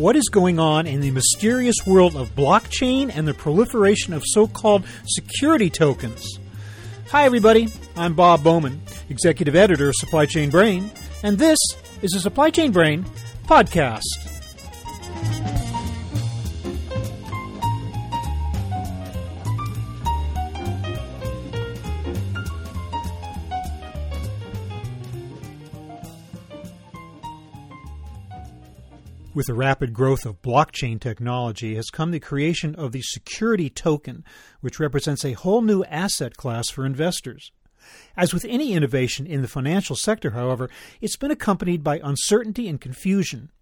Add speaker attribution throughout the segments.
Speaker 1: what is going on in the mysterious world of blockchain and the proliferation of so called security tokens. Hi, everybody. I'm Bob Bowman, Executive Editor of Supply Chain Brain, and this is the Supply Chain Brain podcast. With the rapid growth of blockchain technology has come the creation of the security token, which represents a whole new asset class for investors. As with any innovation in the financial sector, however, it's been accompanied by uncertainty and confusion.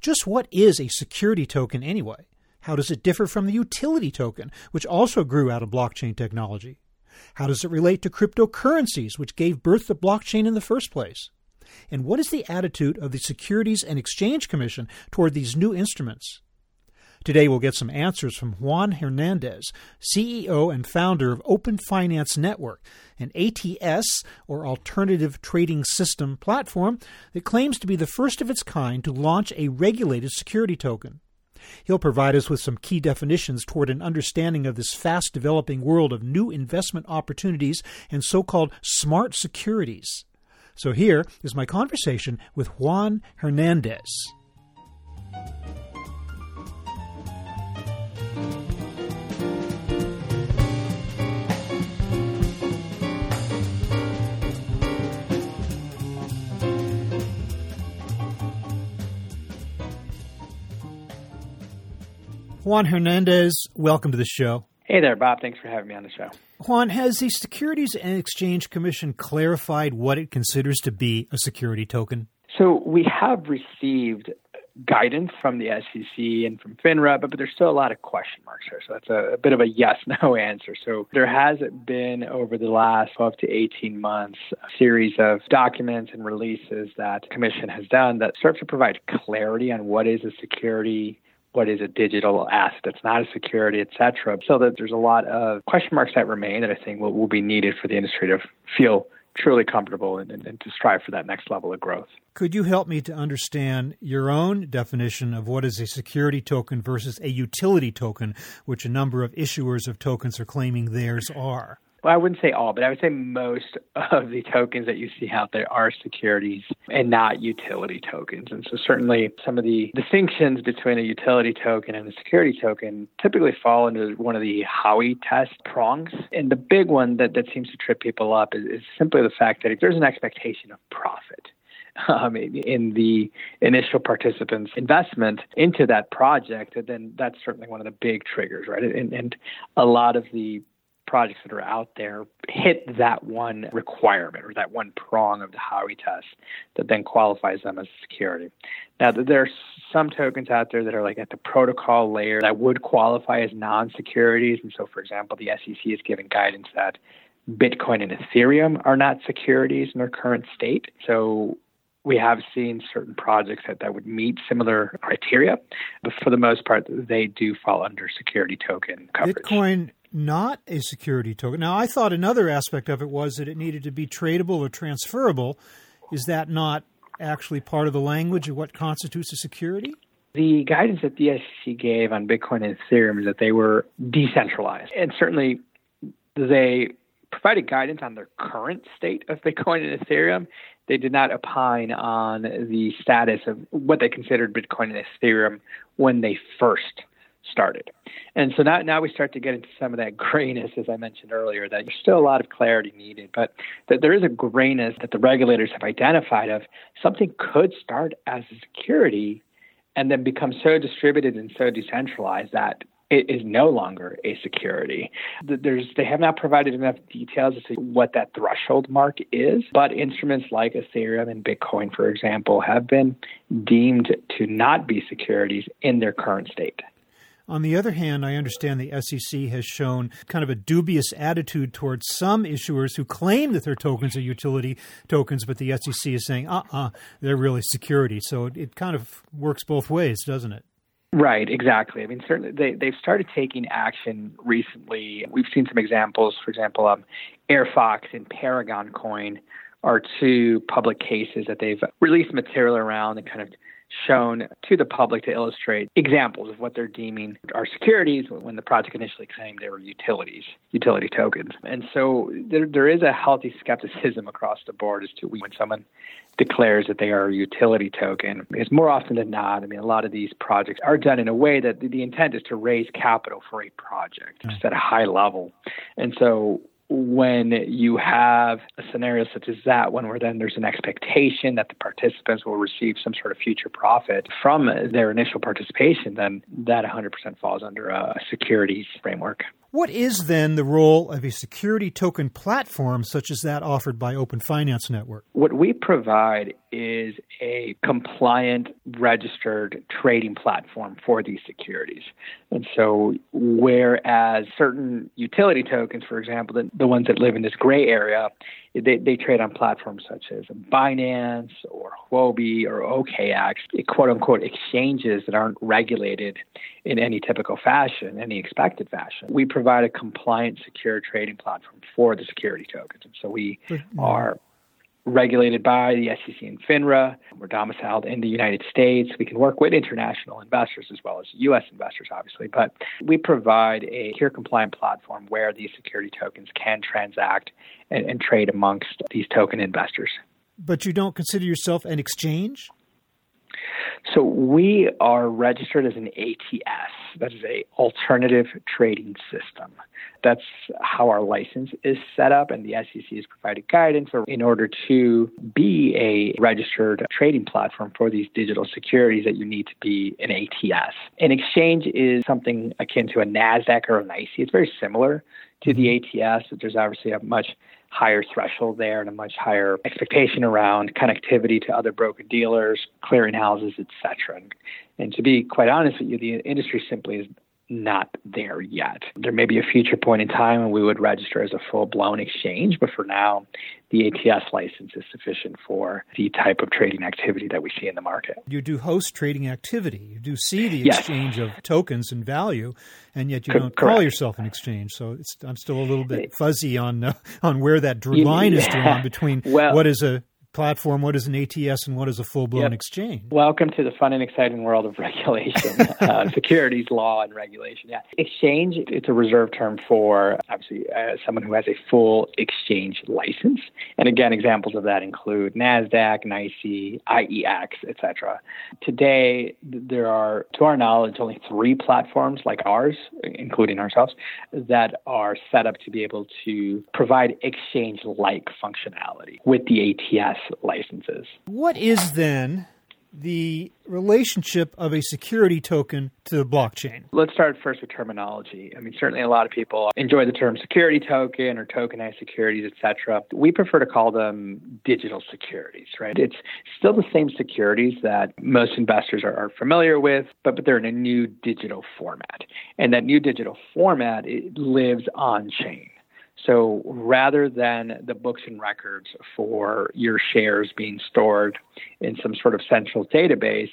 Speaker 1: Just what is a security token anyway? How does it differ from the utility token, which also grew out of blockchain technology? How does it relate to cryptocurrencies, which gave birth to blockchain in the first place? And what is the attitude of the Securities and Exchange Commission toward these new instruments? Today we'll get some answers from Juan Hernandez, CEO and founder of Open Finance Network, an ATS or alternative trading system platform that claims to be the first of its kind to launch a regulated security token. He'll provide us with some key definitions toward an understanding of this fast developing world of new investment opportunities and so called smart securities. So here is my conversation with Juan Hernandez. Juan Hernandez, welcome to the show.
Speaker 2: Hey there, Bob. Thanks for having me on the show.
Speaker 1: Juan, has the Securities and Exchange Commission clarified what it considers to be a security token?
Speaker 2: So we have received guidance from the SEC and from FINRA, but, but there's still a lot of question marks here. So that's a, a bit of a yes no answer. So there has been over the last 12 to 18 months a series of documents and releases that the Commission has done that serve to provide clarity on what is a security what is a digital asset that's not a security, et cetera. So that there's a lot of question marks that remain that I think will, will be needed for the industry to feel truly comfortable and, and, and, to strive for that next level of growth.
Speaker 1: Could you help me to understand your own definition of what is a security token versus a utility token, which a number of issuers of tokens are claiming theirs are?
Speaker 2: Well, I wouldn't say all, but I would say most of the tokens that you see out there are securities and not utility tokens. And so certainly some of the distinctions between a utility token and a security token typically fall into one of the Howey test prongs. And the big one that, that seems to trip people up is, is simply the fact that if there's an expectation of profit, um, in the initial participants' investment into that project, then that's certainly one of the big triggers, right? And, and a lot of the projects that are out there hit that one requirement or that one prong of the Howey test that then qualifies them as security. Now, there are some tokens out there that are like at the protocol layer that would qualify as non securities. And so, for example, the SEC is giving guidance that Bitcoin and Ethereum are not securities in their current state. So, we have seen certain projects that, that would meet similar criteria, but for the most part, they do fall under security token coverage.
Speaker 1: Bitcoin not a security token. Now, I thought another aspect of it was that it needed to be tradable or transferable. Is that not actually part of the language of what constitutes a security?
Speaker 2: The guidance that the SEC gave on Bitcoin and Ethereum is that they were decentralized. And certainly they provided guidance on their current state of Bitcoin and Ethereum. They did not opine on the status of what they considered Bitcoin and Ethereum when they first started. And so now, now we start to get into some of that grayness, as I mentioned earlier, that there's still a lot of clarity needed, but that there is a grayness that the regulators have identified of something could start as a security and then become so distributed and so decentralized that it is no longer a security. There's, they have not provided enough details as to what that threshold mark is, but instruments like Ethereum and Bitcoin, for example, have been deemed to not be securities in their current state.
Speaker 1: On the other hand, I understand the SEC has shown kind of a dubious attitude towards some issuers who claim that their tokens are utility tokens, but the SEC is saying, uh uh-uh, uh, they are really security. So it, kind of works both ways, doesn't it?
Speaker 2: Right, exactly. I mean, certainly they, they've started taking action recently. We've seen some examples. For example, um, AirFox and Paragon Coin are two public cases that they've released material around and kind of shown to the public to illustrate examples of what they're deeming are securities when the project initially claimed they were utilities, utility tokens. And so there, there is a healthy skepticism across the board as to when someone declares that they are a utility token. Because more often than not, I mean, a lot of these projects are done in a way that the intent is to raise capital for a project, just at a high level. And so when you have a scenario such as that, when where then there's an expectation that the participants will receive some sort of future profit from their initial participation, then that 100% falls under a securities framework.
Speaker 1: What is then the role of a security token platform such as that offered by Open Finance Network?
Speaker 2: What we provide is a compliant, registered trading platform for these securities. And so, whereas certain utility tokens, for example, the, ones that live in this gray area, they, they trade on platforms such as Binance or Huobi or OKX, quote unquote exchanges that aren't regulated in any typical fashion, any expected fashion. We provide a compliant, secure trading platform for the security tokens. And so we mm-hmm. are regulated by the SEC and FINRA. We're domiciled in the United States. We can work with international investors as well as U.S. investors, obviously, but we provide a secure compliant platform where these security tokens can transact and, and trade amongst these token investors.
Speaker 1: But you don't consider yourself an exchange?
Speaker 2: So we are registered as an ATS. That is a alternative trading system. That's how our license is set up, and the SEC has provided guidance in order to be a registered trading platform for these digital securities that you need to be an ATS. An exchange is something akin to a NASDAQ or an NYSE. It's very similar to the mm-hmm. ATS, but there's obviously a much higher threshold there and a much higher expectation around connectivity to other broker dealers, clearinghouses, etc. And, and to be quite honest with you, the industry simply is not there yet. There may be a future point in time when we would register as a full blown exchange, but for now, the ATS license is sufficient for the type of trading activity that we see in the market.
Speaker 1: You do host trading activity. You do see the yes. exchange of tokens and value, and yet you Co- don't correct. call yourself an exchange. So I'm still a little bit fuzzy on uh, on where that line is drawn between well, what is a platform, what is an ATS, and what is a full blown yep. exchange.
Speaker 2: Welcome to the fun and exciting world of regulation, uh, securities law and regulation. Yeah, exchange. It's a reserved term for obviously uh, someone who has a full exchange license. And again, examples of that include Nasdaq, NYSE, IEX, etc. Today, there are, to our knowledge, only three platforms like ours, including ourselves, that are set up to be able to provide exchange-like functionality with the ATS licenses.
Speaker 1: What is then the relationship of a security token to the blockchain?
Speaker 2: Let's start first with terminology. I mean, certainly a lot of people enjoy the term security token or tokenized securities, etc. We prefer to call them digital securities, right? It's still the same securities that most investors are, are familiar with, but, but they're in a new digital format. And that new digital format it lives on chain. So rather than the books and records for your shares being stored in some sort of central database,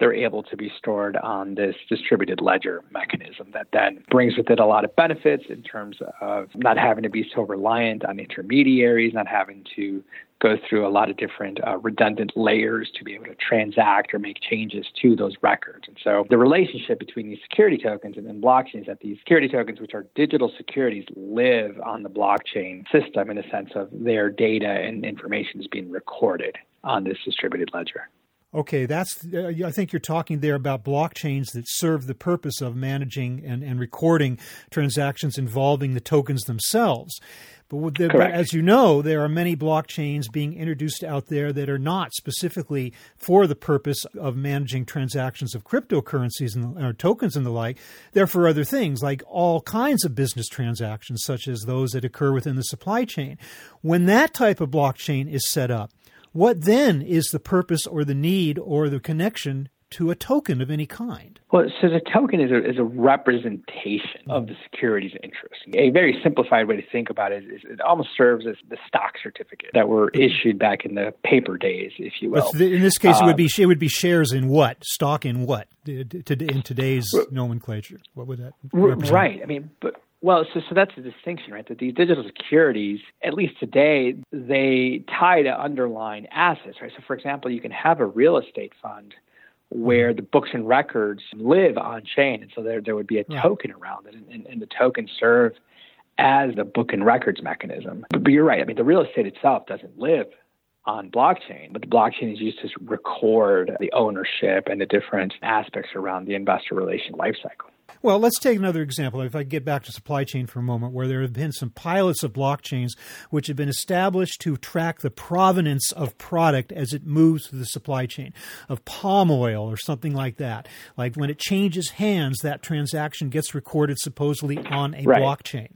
Speaker 2: they're able to be stored on this distributed ledger mechanism that then brings with it a lot of benefits in terms of not having to be so reliant on intermediaries, not having to go through a lot of different uh, redundant layers to be able to transact or make changes to those records. And so the relationship between these security tokens and then blockchain is that these security tokens, which are digital securities, live on the blockchain system in the sense of their data and information is being recorded on this distributed ledger.
Speaker 1: Okay, that's. Uh, I think you're talking there about blockchains that serve the purpose of managing and, and recording transactions involving the tokens themselves. But, the, but, as you know, there are many blockchains being introduced out there that are not specifically for the purpose of managing transactions of cryptocurrencies and or tokens and the like. They're for other things, like all kinds of business transactions, such as those that occur within the supply chain. When that type of blockchain is set up, what then is the purpose or the need or the connection to a token of any kind?
Speaker 2: Well, so the token is a, is a representation of the security's interest. A very simplified way to think about it is it almost serves as the stock certificate that were issued back in the paper days, if you will.
Speaker 1: But in this case, um, it would be um, it would be shares in what stock in what in today's nomenclature. What would that represent?
Speaker 2: right? I mean, but well, so, so that's the distinction, right? That these digital securities, at least today, they tie to underlying assets, right? So, for example, you can have a real estate fund where mm-hmm. the books and records live on chain. And so there, there would be a token around it, and, and, and the token serve as the book and records mechanism. But, but you're right. I mean, the real estate itself doesn't live on blockchain, but the blockchain is used to record the ownership and the different aspects around the investor relation lifecycle.
Speaker 1: Well, let's take another example. If I get back to supply chain for a moment, where there have been some pilots of blockchains which have been established to track the provenance of product as it moves through the supply chain of palm oil or something like that. Like when it changes hands, that transaction gets recorded supposedly on a right. blockchain.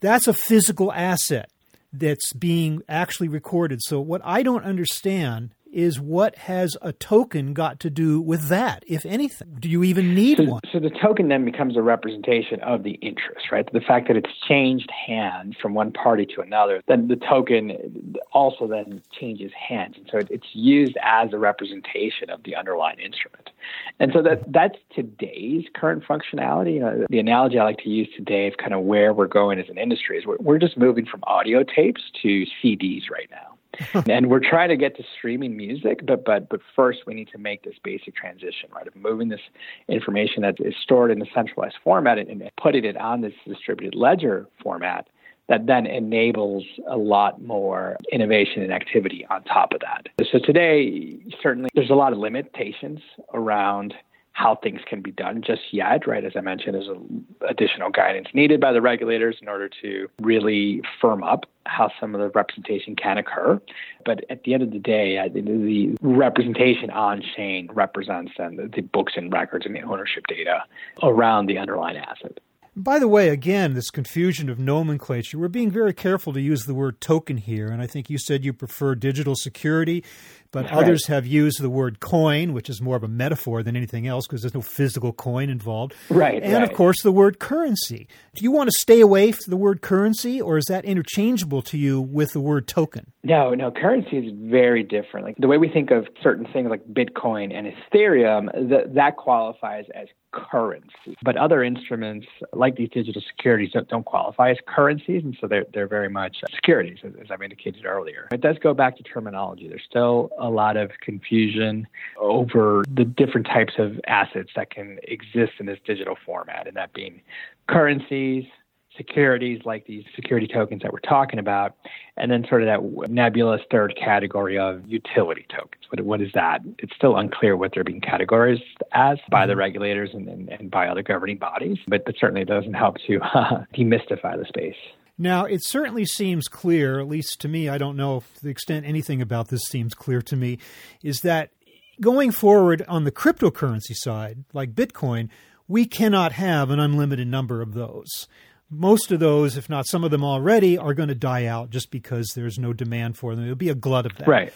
Speaker 1: That's a physical asset that's being actually recorded. So what I don't understand is what has a token got to do with that, if anything? Do you even need
Speaker 2: so,
Speaker 1: one?
Speaker 2: So the token then becomes a representation of the interest, right? The fact that it's changed hands from one party to another, then the token also then changes hands. And so it's used as a representation of the underlying instrument. And so that that's today's current functionality. You know, the analogy I like to use today of kind of where we're going as an industry is we're, we're just moving from audio tapes to CDs right now. and we're trying to get to streaming music, but but but first we need to make this basic transition, right? Of moving this information that is stored in a centralized format and, and putting it on this distributed ledger format that then enables a lot more innovation and activity on top of that. So today, certainly there's a lot of limitations around how things can be done just yet, right? As I mentioned, there's additional guidance needed by the regulators in order to really firm up how some of the representation can occur. But at the end of the day, the representation on chain represents then the books and records and the ownership data around the underlying asset.
Speaker 1: By the way, again, this confusion of nomenclature, we're being very careful to use the word token here. And I think you said you prefer digital security but others have used the word coin, which is more of a metaphor than anything else because there's no physical coin involved.
Speaker 2: Right.
Speaker 1: And
Speaker 2: right.
Speaker 1: of course, the word currency. Do you want to stay away from the word currency, or is that interchangeable to you with the word token?
Speaker 2: No, no. Currency is very different. Like the way we think of certain things like Bitcoin and Ethereum, that that qualifies as currency. But other instruments, like these digital securities, don't, don't qualify as currencies, and so they're, they're very much securities, as, as I've indicated earlier. It does go back to terminology. There's still a lot of confusion over the different types of assets that can exist in this digital format, and that being currencies, securities like these security tokens that we're talking about, and then sort of that nebulous third category of utility tokens. What, what is that? It's still unclear what they're being categorized as by the mm-hmm. regulators and, and, and by other governing bodies, but it certainly doesn't help to uh, demystify the space.
Speaker 1: Now, it certainly seems clear, at least to me, I don't know to the extent anything about this seems clear to me, is that going forward on the cryptocurrency side, like Bitcoin, we cannot have an unlimited number of those. Most of those, if not some of them already, are going to die out just because there's no demand for them. There'll be a glut of that.
Speaker 2: Right.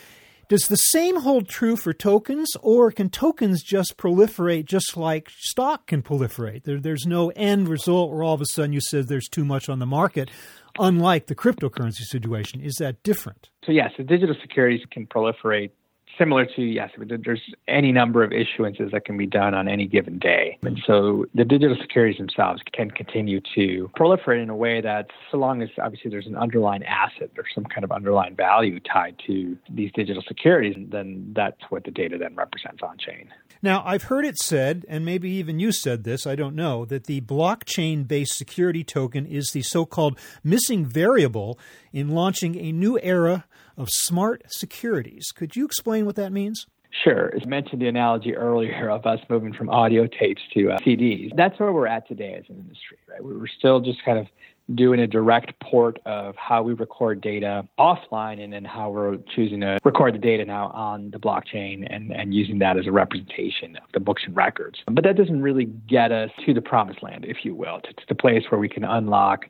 Speaker 1: Does the same hold true for tokens, or can tokens just proliferate just like stock can proliferate? There, there's no end result where all of a sudden you said there's too much on the market, unlike the cryptocurrency situation. Is that different?
Speaker 2: So, yes, the digital securities can proliferate similar to yes, there's any number of issuances that can be done on any given day, and so the digital securities themselves can continue to proliferate in a way that, so long as obviously there's an underlying asset or some kind of underlying value tied to these digital securities, then that's what the data then represents on chain.
Speaker 1: Now, I've heard it said, and maybe even you said this, I don't know, that the blockchain based security token is the so called missing variable in launching a new era of smart securities. Could you explain what that means?
Speaker 2: Sure. As mentioned the analogy earlier of us moving from audio tapes to uh, CDs. That's where we're at today as an industry, right? We're still just kind of doing a direct port of how we record data offline and then how we're choosing to record the data now on the blockchain and, and using that as a representation of the books and records. But that doesn't really get us to the promised land, if you will, to, to the place where we can unlock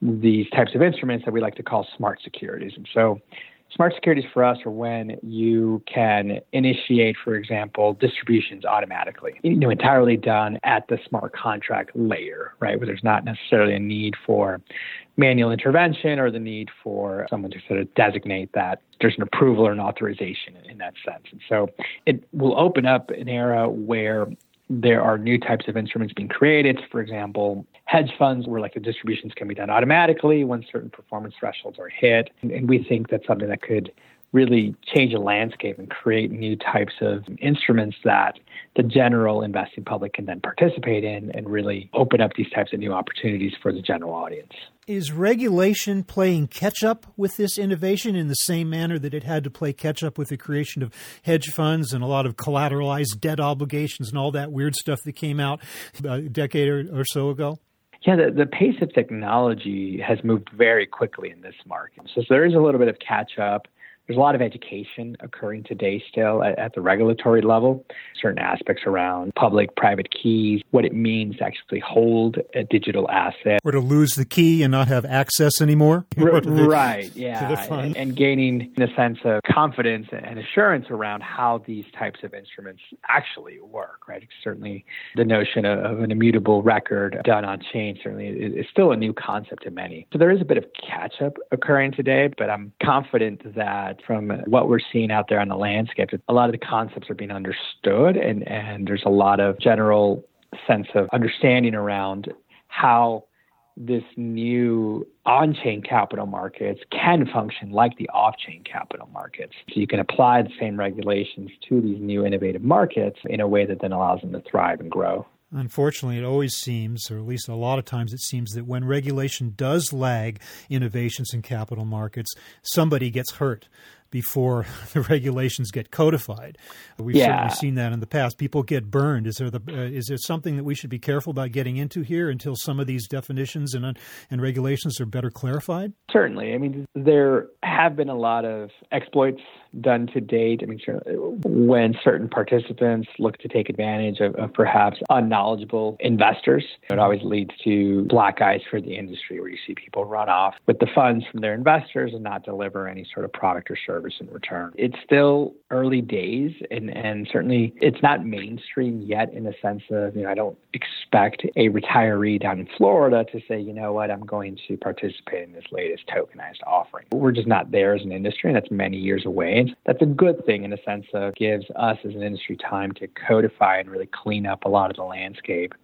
Speaker 2: these types of instruments that we like to call smart securities. And so Smart securities for us are when you can initiate, for example, distributions automatically, you know, entirely done at the smart contract layer, right? Where there's not necessarily a need for manual intervention or the need for someone to sort of designate that there's an approval or an authorization in that sense. And so it will open up an era where there are new types of instruments being created. For example, hedge funds where like the distributions can be done automatically when certain performance thresholds are hit. And, and we think that's something that could really change the landscape and create new types of instruments that the general investing public can then participate in and really open up these types of new opportunities for the general audience.
Speaker 1: Is regulation playing catch up with this innovation in the same manner that it had to play catch up with the creation of hedge funds and a lot of collateralized debt obligations and all that weird stuff that came out a decade or, so ago?
Speaker 2: Yeah, the, the pace of technology has moved very quickly in this market. So there is a little bit of catch up there's a lot of education occurring today still at, at, the regulatory level, certain aspects around public private keys, what it means to actually hold a digital asset.
Speaker 1: Or to lose the key and not have access anymore.
Speaker 2: R- the, right, yeah. And, and, gaining a sense of confidence and assurance around how these types of instruments actually work, right? Certainly the notion of, of an immutable record done on chain certainly is, is still a new concept to many. So there is a bit of catch up occurring today, but I'm confident that from what we're seeing out there on the landscape, a lot of the concepts are being understood, and, and there's a lot of general sense of understanding around how this new on chain capital markets can function like the off chain capital markets. So you can apply the same regulations to these new innovative markets in a way that then allows them to thrive and grow.
Speaker 1: Unfortunately, it always seems, or at least a lot of times it seems, that when regulation does lag innovations in capital markets, somebody gets hurt before the regulations get codified. We've
Speaker 2: yeah.
Speaker 1: certainly seen that in the past. People get burned. Is there the uh, is there something that we should be careful about getting into here until some of these definitions and uh, and regulations are better clarified?
Speaker 2: Certainly. I mean, there have been a lot of exploits done to date. I mean, sure, when certain participants look to take advantage of, of perhaps unknowledgeable investors, it always leads to black eyes for the industry, where you see people run off with the funds from their investors and not deliver any sort of product or service service in return. It's still early days, and, and certainly it's not mainstream yet in the sense of, you know, I don't expect a retiree down in Florida to say, you know what, I'm going to participate in this latest tokenized offering. We're just not there as an industry, and that's many years away. And That's a good thing in the sense of gives us as an industry time to codify and really clean up a lot of the landscape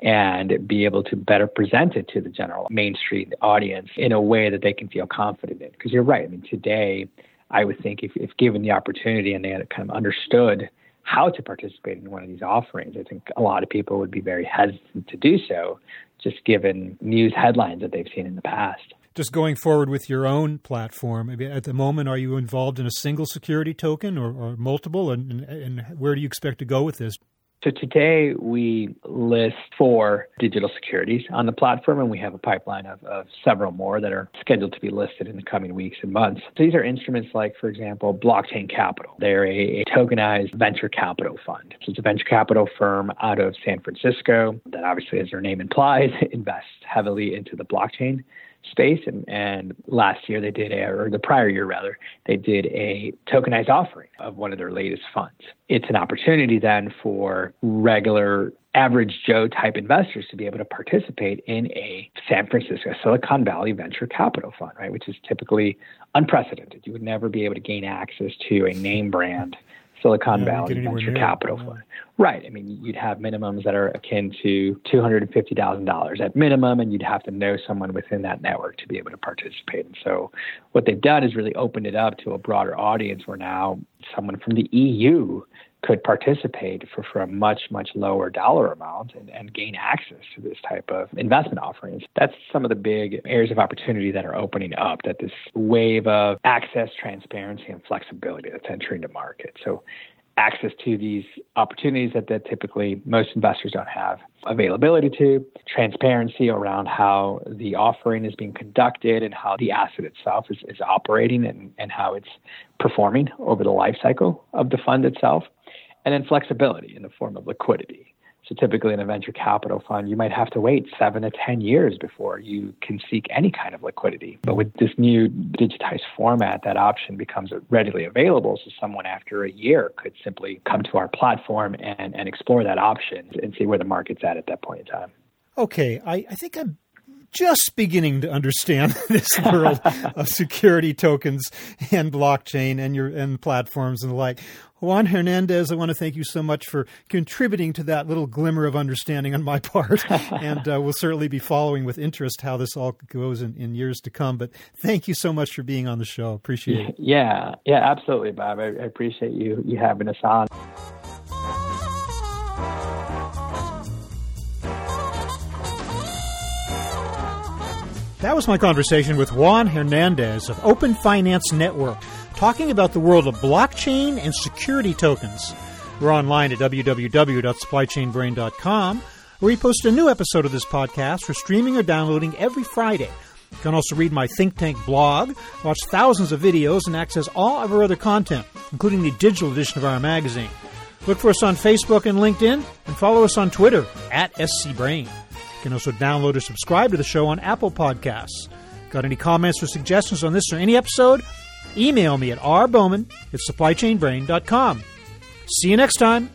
Speaker 2: and be able to better present it to the general mainstream audience in a way that they can feel confident in. Because you're right. I mean, today, I would think if, if given the opportunity and they had kind of understood how to participate in one of these offerings, I think a lot of people would be very hesitant to do so, just given news headlines that they've seen in the past.
Speaker 1: Just going forward with your own platform, at the moment, are you involved in a single security token or, or multiple? And, and where do you expect to go with this?
Speaker 2: So today we list four digital securities on the platform, and we have a pipeline of, of, several more that are scheduled to be listed in the coming weeks and months. So these are instruments like, for example, Blockchain Capital. They're a, a tokenized venture capital fund. So it's a venture capital firm out of San Francisco that obviously, as their name implies, invests heavily into the blockchain space. And, and last year they did, a, or the prior year rather, they did a tokenized offering of one of their latest funds. It's an opportunity then for regular average Joe type investors to be able to participate in a San Francisco Silicon Valley venture capital fund, right? Which is typically unprecedented. You would never be able to gain access to a name brand Silicon yeah, Valley venture capital fund. Right. I mean, you'd have minimums that are akin to $250,000 at minimum, and you'd have to know someone within that network to be able to participate. And so, what they've done is really opened it up to a broader audience where now someone from the EU could participate for, for a much, much lower dollar amount and, and gain access to this type of investment offerings. That's some of the big areas of opportunity that are opening up, that this wave of access, transparency, and flexibility that's entering the market. So access to these opportunities that, that typically most investors don't have availability to, transparency around how the offering is being conducted and how the asset itself is, is operating and, and how it's performing over the life cycle of the fund itself and then flexibility in the form of liquidity. So typically in a venture capital fund, you might have to wait seven to 10 years before you can seek any kind of liquidity. But with this new digitized format, that option becomes readily available. So someone after a year could simply come to our platform and, and explore that option and see where the market's at at that point in time.
Speaker 1: Okay, I, I think I'm just beginning to understand this world of security tokens and blockchain and your and platforms and the like. Juan Hernandez, I want to thank you so much for contributing to that little glimmer of understanding on my part. and uh, we'll certainly be following with interest how this all goes in, in, years to come. But thank you so much for being on the show. Appreciate it.
Speaker 2: Yeah, yeah, absolutely, Bob. I, I appreciate you you having us on.
Speaker 1: That was my conversation with Juan Hernandez of Open Finance Network, talking about the world of blockchain and security tokens. We're online at www.supplychainbrain.com, where we post a new episode of this podcast for streaming or downloading every Friday. You can also read my think tank blog, watch thousands of videos, and access all of our other content, including the digital edition of our magazine. Look for us on Facebook and LinkedIn, and follow us on Twitter at SCBrain. Can also download or subscribe to the show on Apple Podcasts. Got any comments or suggestions on this or any episode? Email me at rbowman at supplychainbrain.com. See you next time.